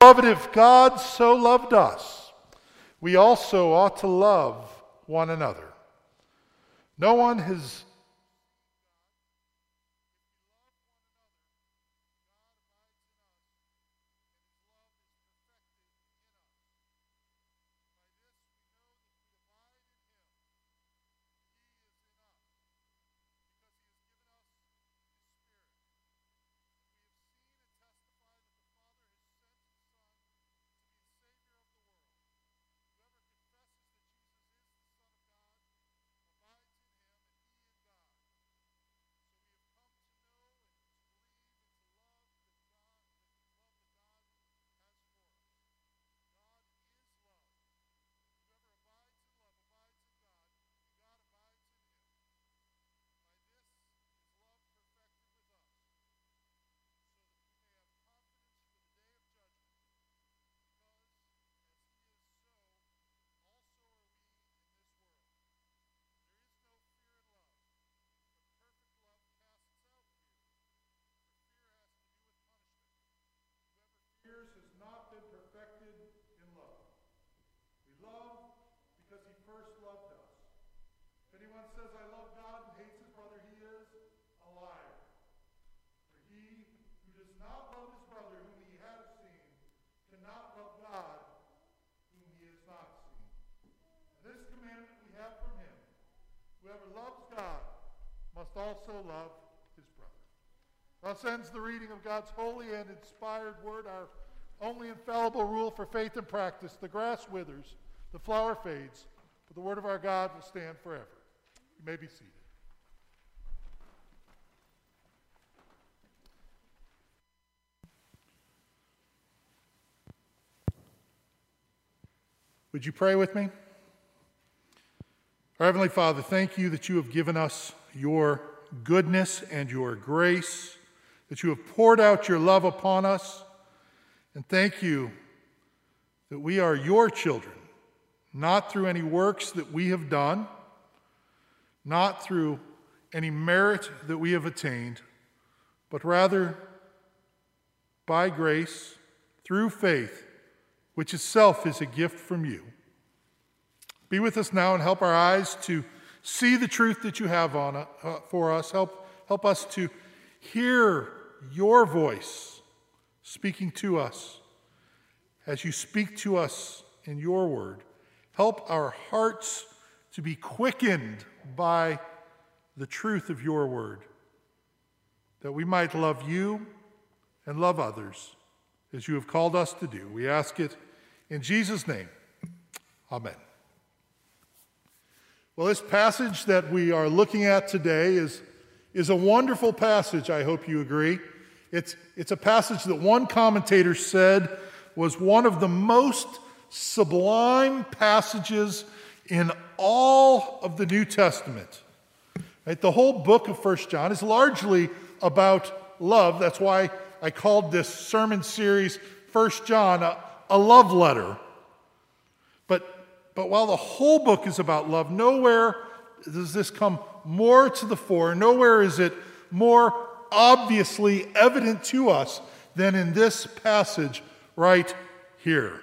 Beloved, if God so loved us, we also ought to love one another. No one has years has not been perfected in love. We love because he first loved us. If anyone says, I love God and hates his brother, he is a liar. For he who does not love his brother whom he has seen cannot love God whom he has not seen. And this commandment we have from him whoever loves God must also love his brother. Thus ends the reading of God's holy and inspired word, our only infallible rule for faith and practice. The grass withers, the flower fades, but the word of our God will stand forever. You may be seated. Would you pray with me? Our Heavenly Father, thank you that you have given us your goodness and your grace, that you have poured out your love upon us. And thank you that we are your children, not through any works that we have done, not through any merit that we have attained, but rather by grace through faith, which itself is a gift from you. Be with us now and help our eyes to see the truth that you have on, uh, for us. Help, help us to hear your voice speaking to us as you speak to us in your word. Help our hearts to be quickened by the truth of your word, that we might love you and love others as you have called us to do. We ask it in Jesus' name. Amen. Well, this passage that we are looking at today is, is a wonderful passage, I hope you agree. It's, it's a passage that one commentator said was one of the most sublime passages in all of the New Testament. Right? The whole book of First John is largely about love. That's why I called this sermon series First John a, a love letter. But, but while the whole book is about love, nowhere does this come more to the fore. Nowhere is it more obviously evident to us than in this passage right here.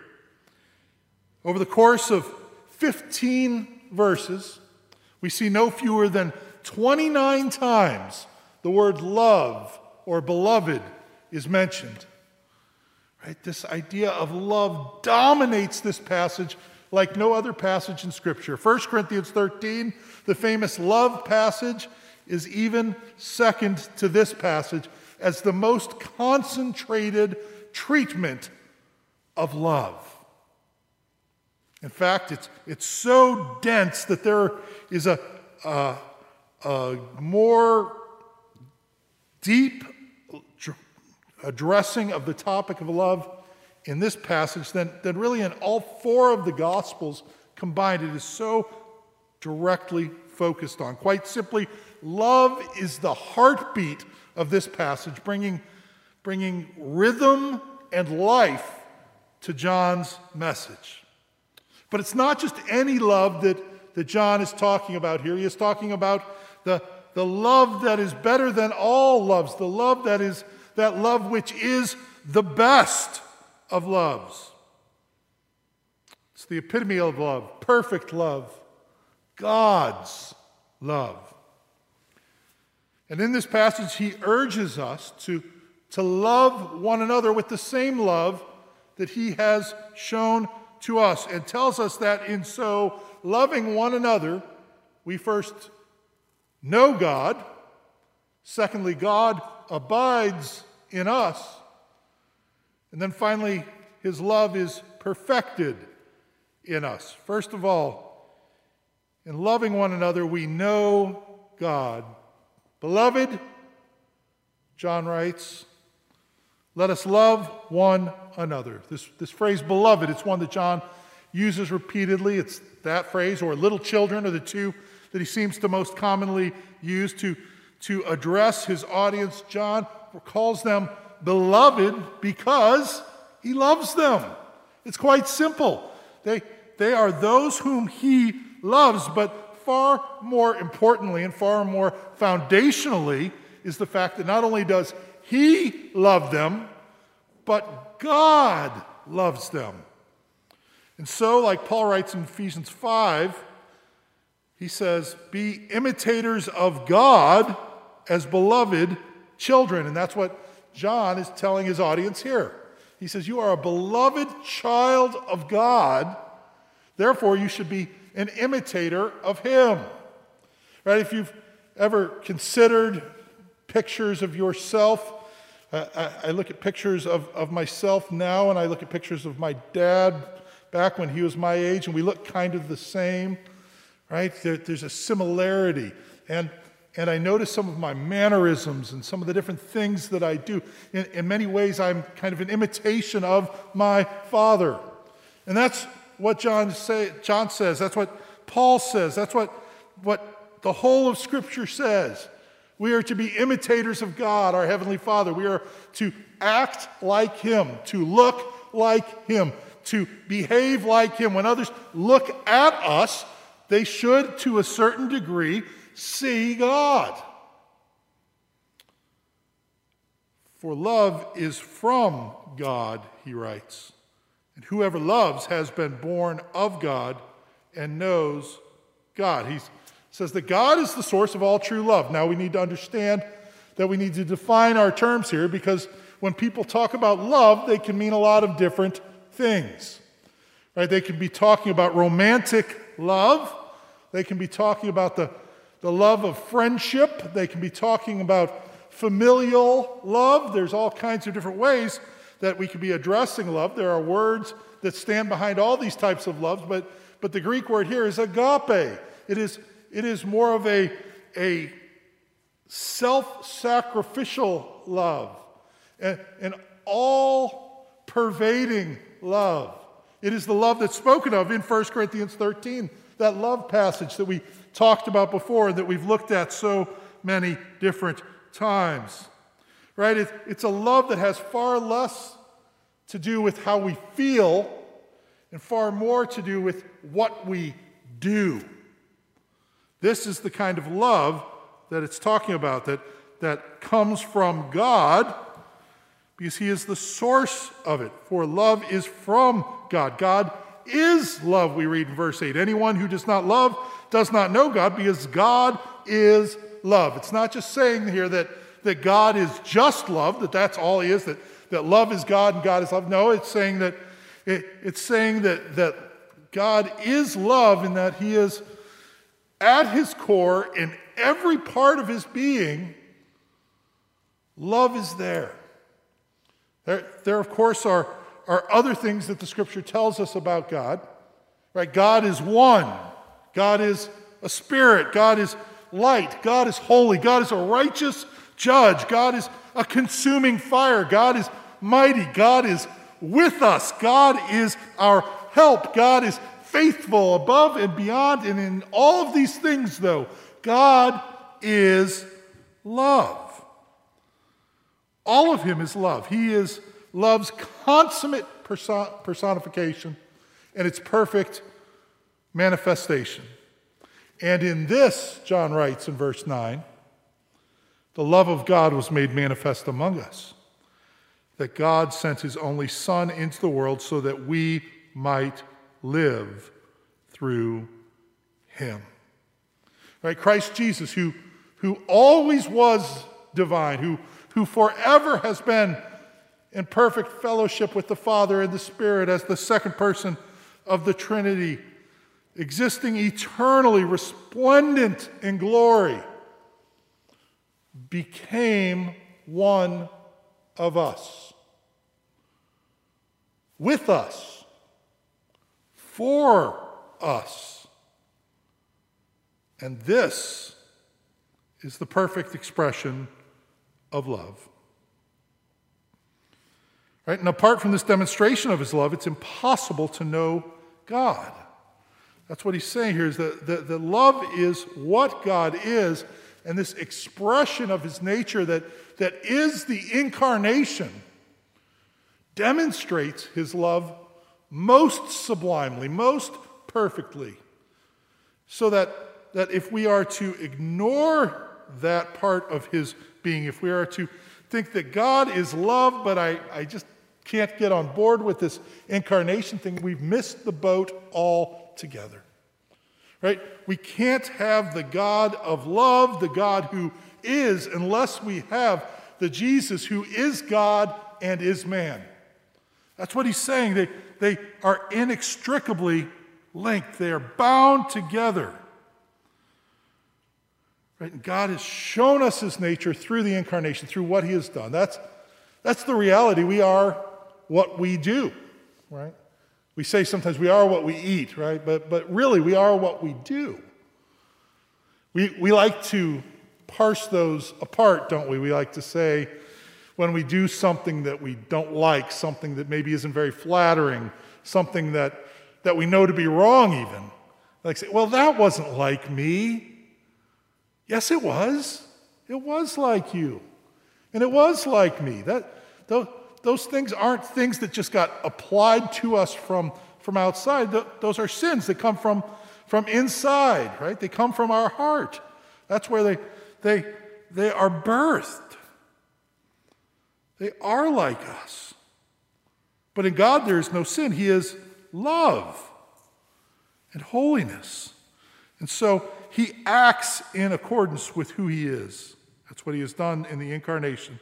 Over the course of 15 verses, we see no fewer than 29 times the word love or beloved is mentioned. Right? This idea of love dominates this passage like no other passage in Scripture. 1 Corinthians 13, the famous love passage, is even second to this passage as the most concentrated treatment of love. In fact, it's, it's so dense that there is a, a, a more deep addressing of the topic of love in this passage than, than really in all four of the Gospels combined. It is so directly focused on. Quite simply, love is the heartbeat of this passage, bringing, bringing rhythm and life to John's message. But it's not just any love that, that John is talking about here. He is talking about the, the love that is better than all loves, the love that is that love which is the best of loves. It's the epitome of love, perfect love, God's love. And in this passage, he urges us to, to love one another with the same love that he has shown to us, and tells us that in so loving one another, we first know God. Secondly, God abides in us. And then finally, his love is perfected in us. First of all, in loving one another, we know God. Beloved, John writes, let us love one another. This, this phrase, beloved, it's one that John uses repeatedly. It's that phrase, or little children are the two that he seems to most commonly use to, to address his audience. John calls them beloved because he loves them. It's quite simple. They, they are those whom he loves, but far more importantly and far more foundationally is the fact that not only does he loved them, but God loves them. And so, like Paul writes in Ephesians 5, he says, Be imitators of God as beloved children. And that's what John is telling his audience here. He says, You are a beloved child of God, therefore, you should be an imitator of Him. Right? If you've ever considered pictures of yourself, I, I look at pictures of, of myself now, and I look at pictures of my dad back when he was my age, and we look kind of the same, right? There, there's a similarity. And and I notice some of my mannerisms and some of the different things that I do. In, in many ways, I'm kind of an imitation of my father. And that's what John, say, John says. That's what Paul says. That's what, what the whole of Scripture says. We are to be imitators of God, our Heavenly Father. We are to act like Him, to look like Him, to behave like Him. When others look at us, they should, to a certain degree, see God. For love is from God, he writes. And whoever loves has been born of God and knows God. He says that God is the source of all true love. Now we need to understand that we need to define our terms here because when people talk about love, they can mean a lot of different things. Right? They can be talking about romantic love. They can be talking about the the love of friendship. They can be talking about familial love. There's all kinds of different ways that we could be addressing love. There are words that stand behind all these types of loves, but, but the Greek word here is agape. It is, it is more of a, a self sacrificial love, an, an all pervading love. It is the love that's spoken of in 1 Corinthians 13, that love passage that we talked about before and that we've looked at so many different times. Right? it's a love that has far less to do with how we feel and far more to do with what we do. This is the kind of love that it's talking about that, that comes from God because He is the source of it. For love is from God. God is love, we read in verse 8. Anyone who does not love does not know God because God is love. It's not just saying here that, that God is just love, that that's all he is, that, that love is God and God is love. No, it's saying that it, it's saying that, that God is love and that he is at his core in every part of his being, love is there. There, there of course, are, are other things that the scripture tells us about God. Right? God is one. God is a spirit. God is light. God is holy. God is a righteous judge. God is a consuming fire. God is mighty. God is with us. God is our help. God is faithful above and beyond. And in all of these things, though, God is love. All of Him is love. He is love's consummate personification and its perfect manifestation. And in this, John writes in verse 9, the love of God was made manifest among us. that God sent his only Son into the world so that we might live through him. Right? Christ Jesus, who, who always was divine, who, who forever has been in perfect fellowship with the Father and the Spirit as the second person of the Trinity, existing eternally, resplendent in glory, became one of us, with us, for us. And this is the perfect expression of love. Right? And apart from this demonstration of his love, it's impossible to know God. That's what he's saying here is that the, love is what God is, and this expression of his nature that, that is the incarnation demonstrates his love most sublimely, most perfectly. So that, that if we are to ignore that part of his being, if we are to think that God is love, but I, I just can't get on board with this incarnation thing, we've missed the boat altogether. Right? We can't have the God of love, the God who is, unless we have the Jesus who is God and is man. That's what he's saying. They, they are inextricably linked, they are bound together. Right? And God has shown us his nature through the incarnation, through what he has done. That's, that's the reality. We are what we do, right? We say sometimes we are what we eat, right? But, but really, we are what we do. We, we like to parse those apart, don't we? We like to say when we do something that we don't like, something that maybe isn't very flattering, something that, that we know to be wrong, even. Like say, well, that wasn't like me. Yes, it was. It was like you. And it was like me. That, those things aren't things that just got applied to us from, from outside. Those are sins that come from, from inside, right? They come from our heart. That's where they, they, they are birthed. They are like us. But in God, there is no sin. He is love and holiness. And so he acts in accordance with who he is. That's what he has done in the incarnation.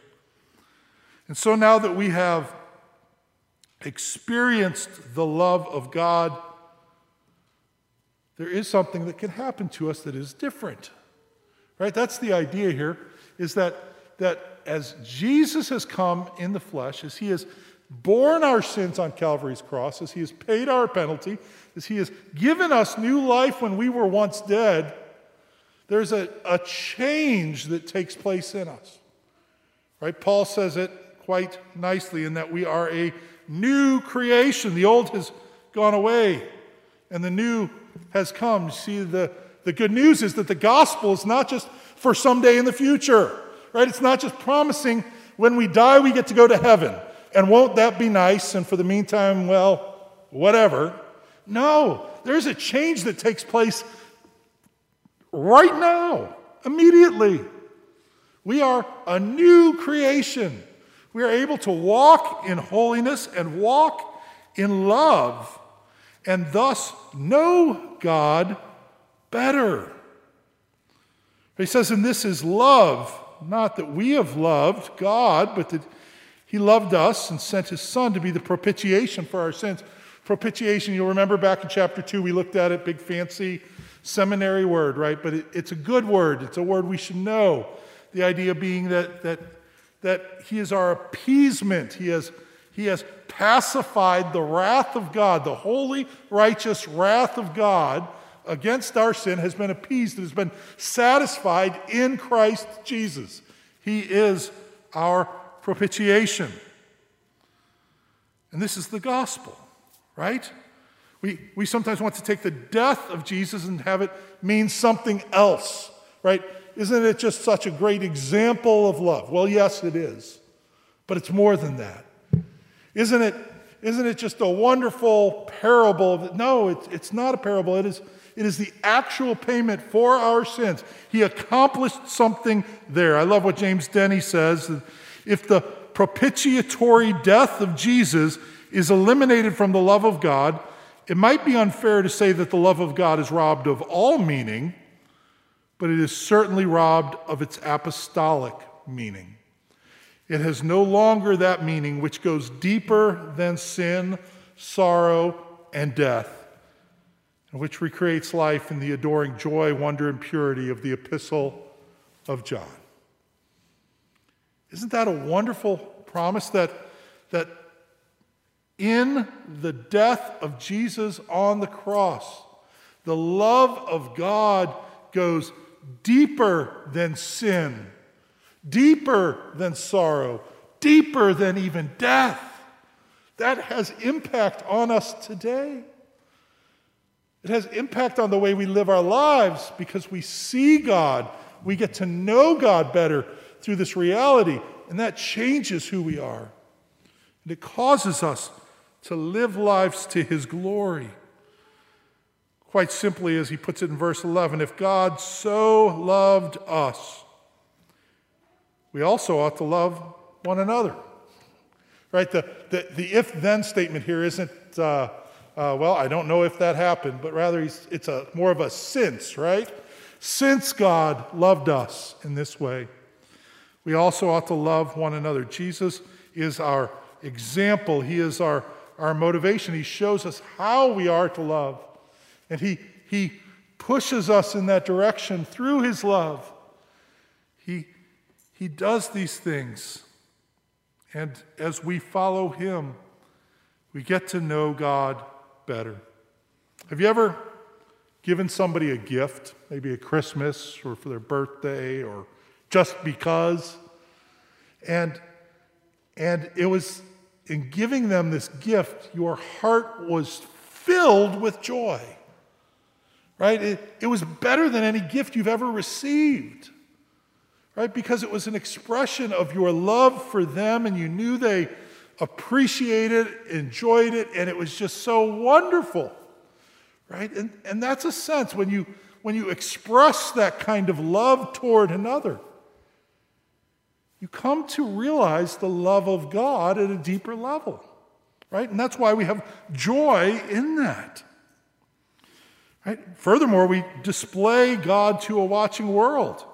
And so now that we have experienced the love of God, there is something that can happen to us that is different. Right? That's the idea here, is that, that as Jesus has come in the flesh, as he has borne our sins on Calvary's cross, as he has paid our penalty, as he has given us new life when we were once dead, there's a, a change that takes place in us. Right? Paul says it quite nicely in that we are a new creation. The old has gone away and the new has come. You See, the, the good news is that the gospel is not just for someday in the future, right? It's not just promising when we die we get to go to heaven. And won't that be nice? And for the meantime, well, whatever. No, there's a change that takes place right now, immediately. We are a new creation we are able to walk in holiness and walk in love and thus know God better. He says, and this is love, not that we have loved God, but that He loved us and sent His Son to be the propitiation for our sins. Propitiation, you'll remember back in chapter 2, we looked at it, big fancy seminary word, right? But it, it's a good word, it's a word we should know. The idea being that, that that He is our appeasement. He has, he has pacified the wrath of God, the holy, righteous wrath of God against our sin has been appeased, it has been satisfied in Christ Jesus. He is our propitiation. And this is the gospel, right? We, we sometimes want to take the death of Jesus and have it mean something else, right? Isn't it just such a great example of love? Well, yes, it is. But it's more than that. Isn't it, isn't it just a wonderful parable? No, it, it's not a parable. It is, it is the actual payment for our sins. He accomplished something there. I love what James Denney says. If the propitiatory death of Jesus is eliminated from the love of God, it might be unfair to say that the love of God is robbed of all meaning, but it is certainly robbed of its apostolic meaning. It has no longer that meaning which goes deeper than sin, sorrow, and death, and which recreates life in the adoring joy, wonder, and purity of the epistle of John. Isn't that a wonderful promise that, that in the death of Jesus on the cross, the love of God goes deeper than sin, deeper than sorrow, deeper than even death. That has impact on us today. It has impact on the way we live our lives because we see God. We get to know God better through this reality, and that changes who we are. And it causes us to live lives to His glory. Quite simply, as he puts it in verse 11, if God so loved us, we also ought to love one another. Right? The, the, the if then statement here isn't, uh, uh, well, I don't know if that happened, but rather it's a, more of a since, right? Since God loved us in this way, we also ought to love one another. Jesus is our example, He is our, our motivation. He shows us how we are to love. And He, he pushes us in that direction through His love. He, he does these things. And as we follow Him, we get to know God better. Have you ever given somebody a gift, maybe a Christmas or for their birthday or just because? And, and it was in giving them this gift, your heart was filled with joy right? It, it was better than any gift you've ever received, right? Because it was an expression of your love for them and you knew they appreciated, enjoyed it, and it was just so wonderful, right? And, and that's a sense when you, when you express that kind of love toward another. You come to realize the love of God at a deeper level, right? And that's why we have joy in that. Right? Furthermore, we display God to a watching world,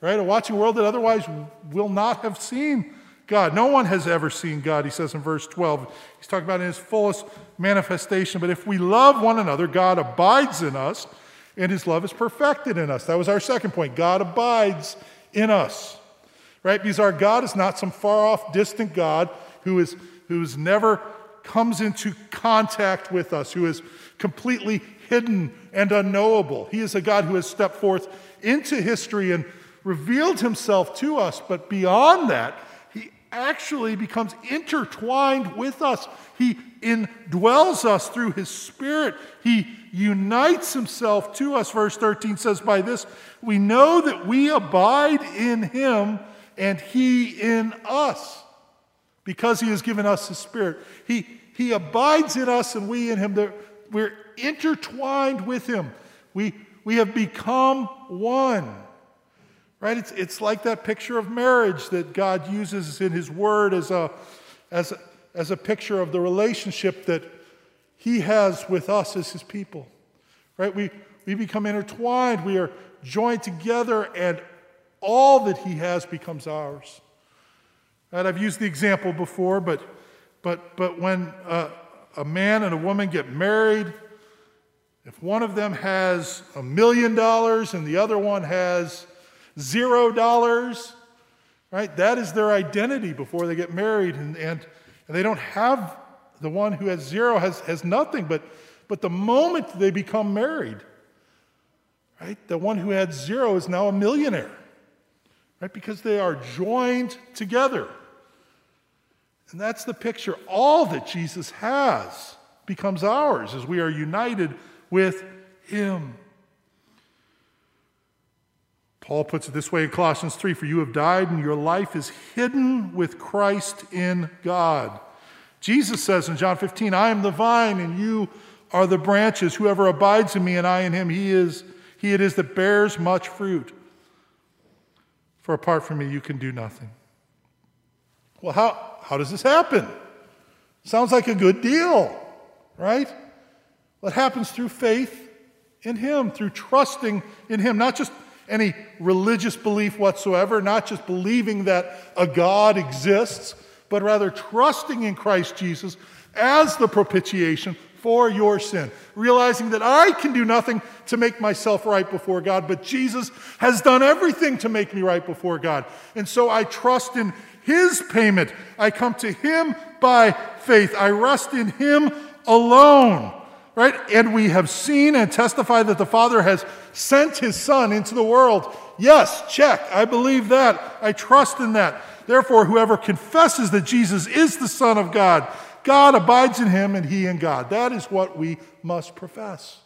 right? A watching world that otherwise will not have seen God. No one has ever seen God, he says in verse 12. He's talking about in his fullest manifestation. But if we love one another, God abides in us, and his love is perfected in us. That was our second point. God abides in us, right? Because our God is not some far off, distant God who is who's never comes into contact with us, who is completely hidden and unknowable. He is a God who has stepped forth into history and revealed himself to us. But beyond that, actually becomes intertwined with us. He indwells us through his spirit. He unites himself to us. Verse 13 says, By this we know that we abide in him and he in us because he has given us his spirit. He, he abides in us and we in him. We're intertwined with Him. We, we have become one. Right? It's, it's like that picture of marriage that God uses in His Word as a, as, a, as a picture of the relationship that He has with us as His people. Right? We, we become intertwined, we are joined together, and all that He has becomes ours. Right? I've used the example before, but, but, but when uh, a man and a woman get married, if one of them has a million dollars and the other one has zero dollars, right, that is their identity before they get married. And, and, and they don't have, the one who has zero has, has nothing. But, but the moment they become married, right, the one who had zero is now a millionaire, right, because they are joined together. And that's the picture. All that Jesus has becomes ours as we are united with him. Paul puts it this way in Colossians 3 For you have died, and your life is hidden with Christ in God. Jesus says in John 15, I am the vine, and you are the branches. Whoever abides in me, and I in him, he, is, he it is that bears much fruit. For apart from me, you can do nothing. Well, how, how does this happen? Sounds like a good deal, right? What happens through faith in Him, through trusting in Him, not just any religious belief whatsoever, not just believing that a God exists, but rather trusting in Christ Jesus as the propitiation for your sin. Realizing that I can do nothing to make myself right before God, but Jesus has done everything to make me right before God. And so I trust in His payment. I come to Him by faith. I rest in Him alone. Right? And we have seen and testified that the Father has sent His Son into the world. Yes, check. I believe that. I trust in that. Therefore, whoever confesses that Jesus is the Son of God, God abides in him and he in God. That is what we must profess.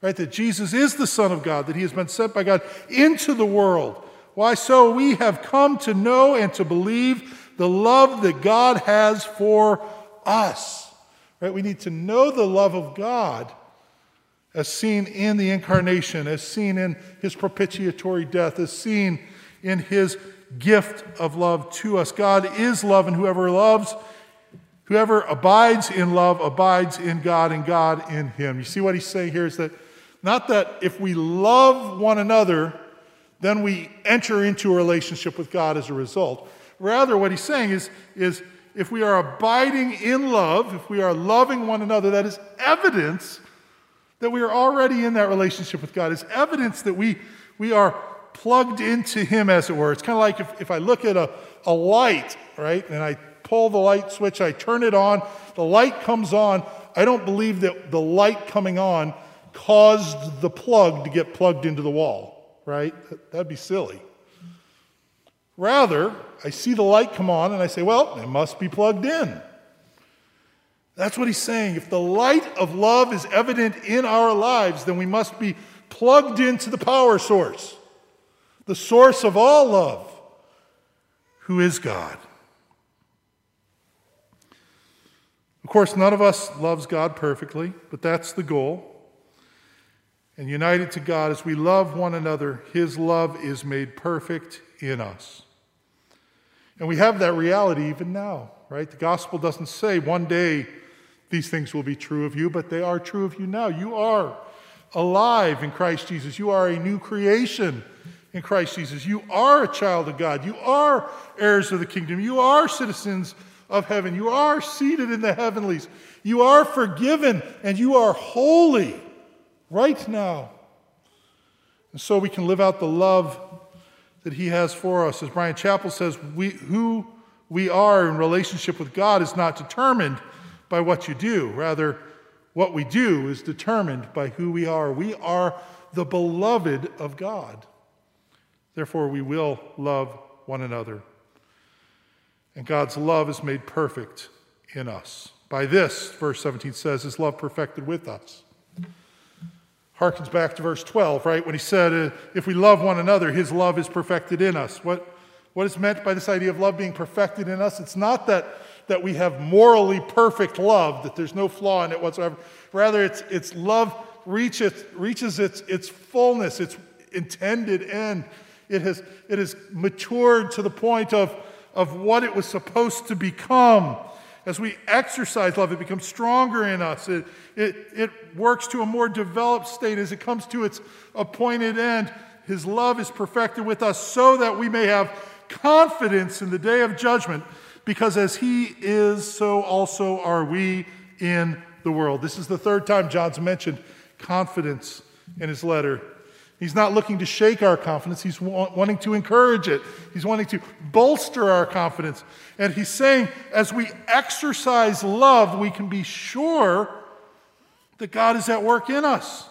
Right? That Jesus is the Son of God, that he has been sent by God into the world. Why so? We have come to know and to believe the love that God has for us. Right? We need to know the love of God as seen in the incarnation, as seen in his propitiatory death, as seen in his gift of love to us. God is love, and whoever loves Whoever abides in love abides in God and God in him. You see what he's saying here is that not that if we love one another, then we enter into a relationship with God as a result. Rather, what he's saying is, is if we are abiding in love, if we are loving one another, that is evidence that we are already in that relationship with God. It's evidence that we, we are plugged into Him, as it were. It's kind of like if, if I look at a, a light, right, and I pull the light switch, I turn it on, the light comes on. I don't believe that the light coming on caused the plug to get plugged into the wall, right? That'd be silly. Rather, I see the light come on and I say, well, it must be plugged in. That's what he's saying. If the light of love is evident in our lives, then we must be plugged into the power source, the source of all love, who is God. Of course, none of us loves God perfectly, but that's the goal. And united to God, as we love one another, His love is made perfect in us. And we have that reality even now, right? The gospel doesn't say one day these things will be true of you, but they are true of you now. You are alive in Christ Jesus. You are a new creation in Christ Jesus. You are a child of God. You are heirs of the kingdom. You are citizens of heaven. You are seated in the heavenlies. You are forgiven and you are holy right now. And so we can live out the love that He has for us. As Bryan Chapell says, we, who we are in relationship with God is not determined by what you do. Rather, what we do is determined by who we are. We are the beloved of God. Therefore, we will love one another. And God's love is made perfect in us. By this, verse 17 says, is love perfected with us. Harkens back to verse 12, right? When he said, uh, if we love one another, his love is perfected in us. What, what is meant by this idea of love being perfected in us? It's not that, that we have morally perfect love, that there's no flaw in it whatsoever. Rather, it's, it's love reaches, reaches its, its fullness, its intended end. It has, it has matured to the point of, of what it was supposed to become. As we exercise love, it becomes stronger in us. It, it, it works to a more developed state as it comes to its appointed end. His love is perfected with us so that we may have confidence in the day of judgment, because as He is, so also are we in the world. This is the third time John's mentioned confidence in his letter. He's not looking to shake our confidence. He's wanting to encourage it. He's wanting to bolster our confidence. And he's saying, as we exercise love, we can be sure that God is at work in us.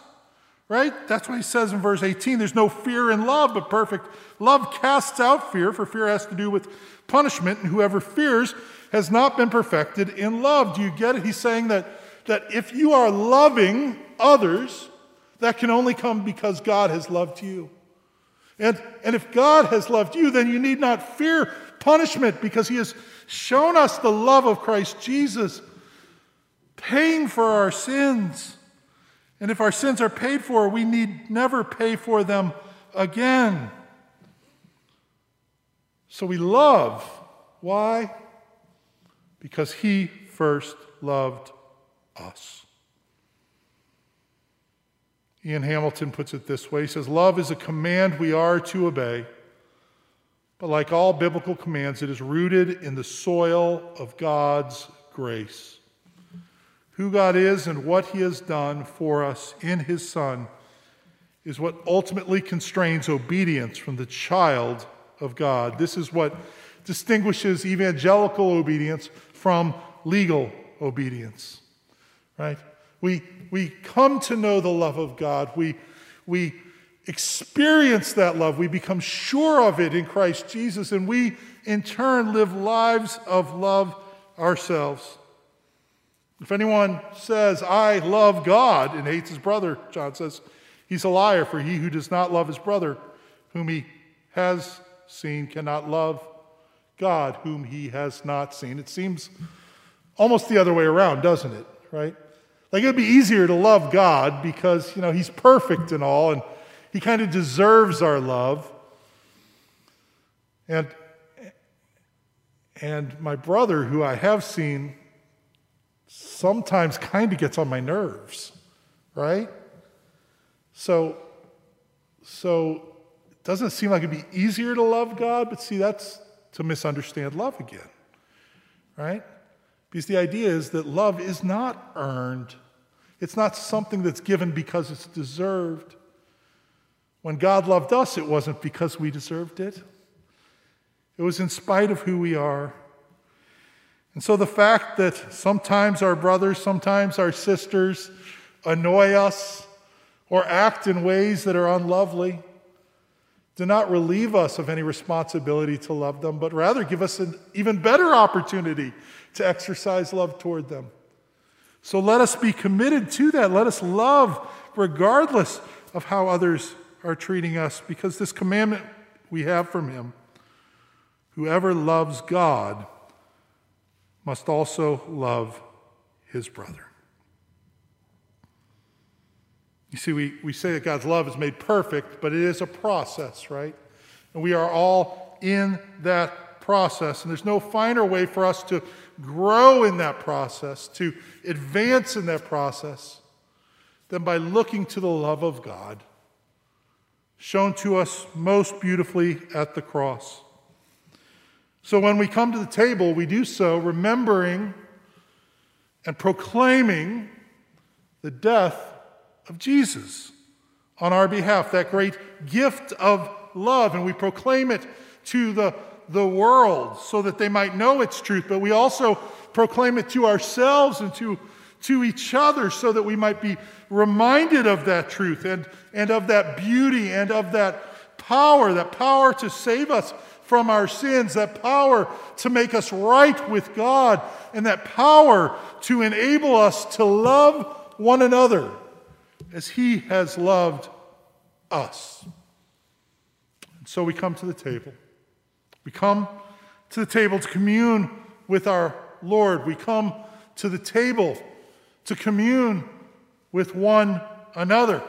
Right? That's what he says in verse 18. There's no fear in love, but perfect love casts out fear, for fear has to do with punishment, and whoever fears has not been perfected in love. Do you get it? He's saying that, that if you are loving others, that can only come because God has loved you. And, and if God has loved you, then you need not fear punishment because He has shown us the love of Christ Jesus, paying for our sins. And if our sins are paid for, we need never pay for them again. So we love. Why? because he first loved us. Ian Hamilton puts it this way He says, Love is a command we are to obey, but like all biblical commands, it is rooted in the soil of God's grace. Who God is and what he has done for us in his Son is what ultimately constrains obedience from the child of God. This is what distinguishes evangelical obedience from legal obedience, right? We, we come to know the love of God. We, we experience that love. We become sure of it in Christ Jesus, and we in turn live lives of love ourselves. If anyone says, I love God and hates his brother, John says, he's a liar, for he who does not love his brother, whom he has seen, cannot love God, whom he has not seen. It seems almost the other way around, doesn't it? Right? Like it would be easier to love God because, you know, he's perfect and all, and he kind of deserves our love. And and my brother, who I have seen, sometimes kind of gets on my nerves, right? So, so it doesn't seem like it'd be easier to love God, but see, that's to misunderstand love again, right? Because the idea is that love is not earned, it's not something that's given because it's deserved. When God loved us, it wasn't because we deserved it, it was in spite of who we are. And so the fact that sometimes our brothers, sometimes our sisters annoy us or act in ways that are unlovely, do not relieve us of any responsibility to love them, but rather give us an even better opportunity to exercise love toward them. So let us be committed to that. Let us love regardless of how others are treating us, because this commandment we have from Him whoever loves God must also love his brother. You see, we, we say that God's love is made perfect, but it is a process, right? And we are all in that process. And there's no finer way for us to grow in that process, to advance in that process, than by looking to the love of God, shown to us most beautifully at the cross. So when we come to the table, we do so remembering and proclaiming the death of Jesus on our behalf, that great gift of love. And we proclaim it to the, the world so that they might know its truth, but we also proclaim it to ourselves and to, to each other so that we might be reminded of that truth and, and of that beauty and of that power, that power to save us from our sins, that power to make us right with God, and that power to enable us to love one another as He has loved us. And so we come to the table. We come to the table to commune with our Lord. We come to the table to commune with one another.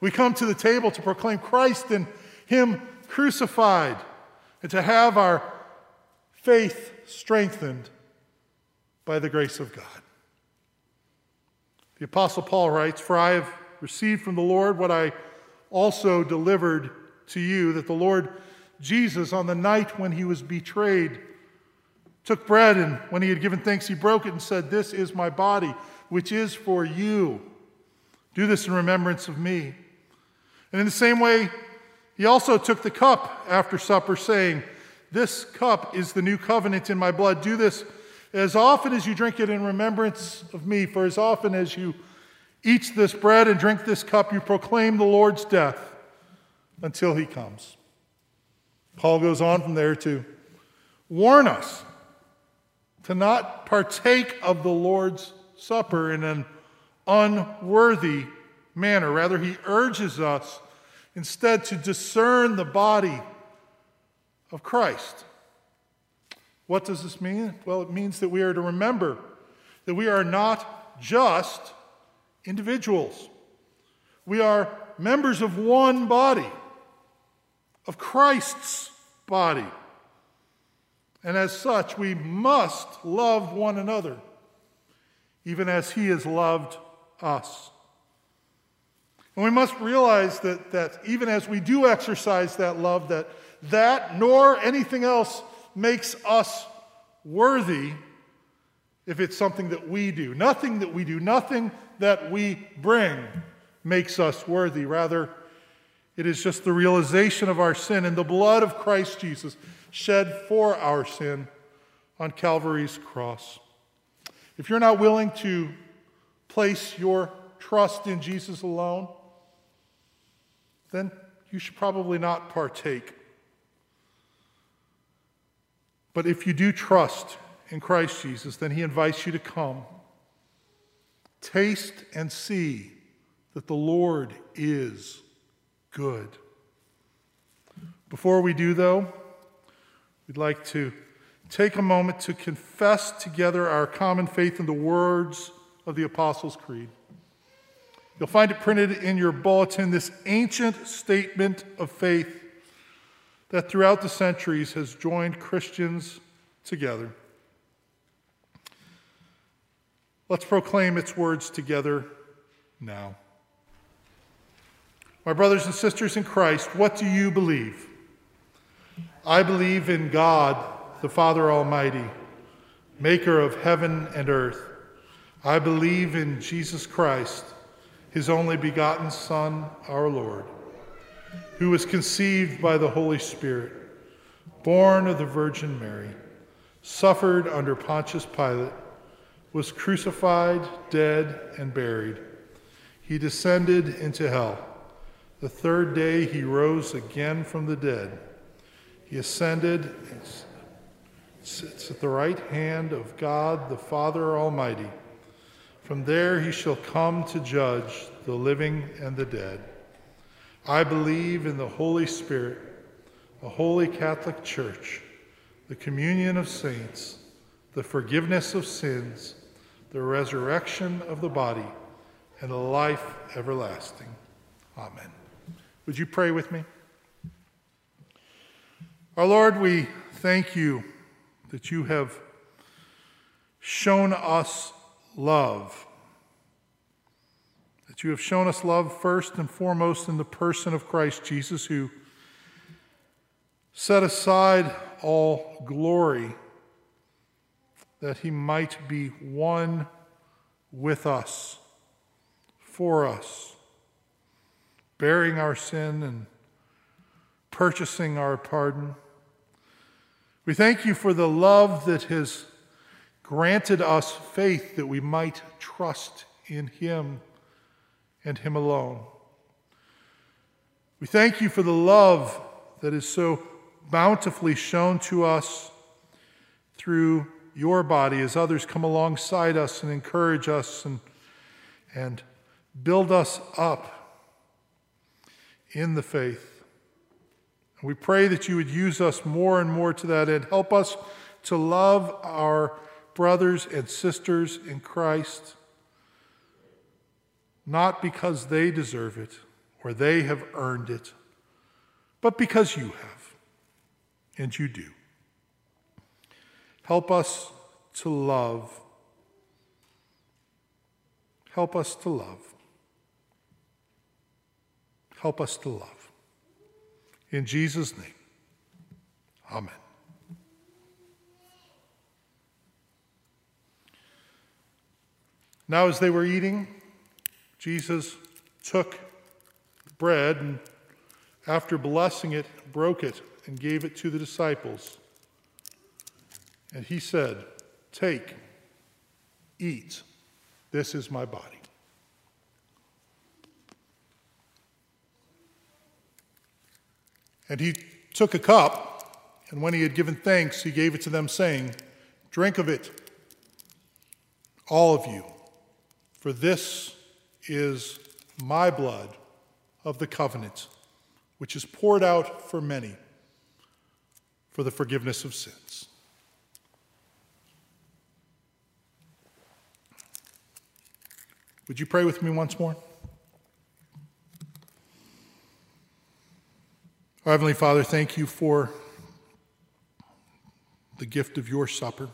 We come to the table to proclaim Christ and Him crucified and to have our faith strengthened by the grace of God. The Apostle Paul writes, For I have received from the Lord what I also delivered to you, that the Lord Jesus, on the night when he was betrayed, took bread, and when he had given thanks, he broke it and said, This is my body, which is for you. Do this in remembrance of me. And in the same way, he also took the cup after supper, saying, This cup is the new covenant in my blood. Do this as often as you drink it in remembrance of me, for as often as you eat this bread and drink this cup, you proclaim the Lord's death until he comes. Paul goes on from there to warn us to not partake of the Lord's Supper in an unworthy manner. Rather, he urges us instead to discern the body of Christ. What does this mean? Well, it means that we are to remember that we are not just individuals. We are members of one body, of Christ's body. And as such, we must love one another, even as He has loved us. And we must realize that, that even as we do exercise that love, that that nor anything else makes us worthy if it's something that we do. Nothing that we do, nothing that we bring makes us worthy. Rather, it is just the realization of our sin and the blood of Christ Jesus shed for our sin on Calvary's cross. If you're not willing to place your trust in Jesus alone, then you should probably not partake. But if you do trust in Christ Jesus, then he invites you to come. Taste and see that the Lord is good. Before we do, though, we'd like to take a moment to confess together our common faith in the words of the Apostles' Creed. You'll find it printed in your bulletin this ancient statement of faith that throughout the centuries has joined Christians together. Let's proclaim its words together now. My brothers and sisters in Christ, what do you believe? I believe in God, the Father Almighty, maker of heaven and earth. I believe in Jesus Christ, his only begotten Son, our Lord, who was conceived by the Holy Spirit, born of the Virgin Mary, suffered under Pontius Pilate, was crucified, dead, and buried. He descended into hell. The third day he rose again from the dead. He ascended and sits at the right hand of God the Father Almighty. From there he shall come to judge the living and the dead. I believe in the Holy Spirit, a holy Catholic Church, the communion of saints, the forgiveness of sins, the resurrection of the body, and the life everlasting. Amen. Would you pray with me? Our Lord, we thank you that you have shown us love. That you have shown us love first and foremost in the person of Christ Jesus, who set aside all glory that he might be one with us, for us bearing our sin and purchasing our pardon. We thank you for the love that has granted us faith that we might trust in Him and Him alone. We thank you for the love that is so bountifully shown to us through your body as others come alongside us and encourage us and, and build us up in the faith. And we pray that you would use us more and more to that end. Help us to love our brothers and sisters in Christ, not because they deserve it or they have earned it, but because you have, and you do. Help us to love. Help us to love. Help us to love. In Jesus' name, amen. Now, as they were eating, Jesus took bread and, after blessing it, broke it and gave it to the disciples. And he said, Take, eat, this is my body. And he took a cup, and when he had given thanks, he gave it to them, saying, Drink of it, all of you, for this is my blood of the covenant, which is poured out for many for the forgiveness of sins. Would you pray with me once more? Our Heavenly Father, thank you for the gift of your supper.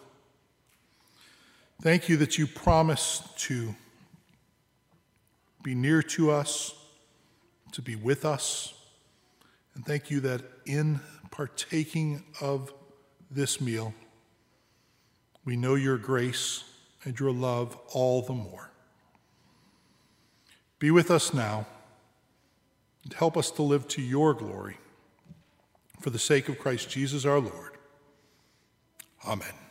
Thank you that you promise to be near to us, to be with us. And thank you that in partaking of this meal, we know your grace and your love all the more. Be with us now and help us to live to your glory. For the sake of Christ Jesus our Lord. Amen.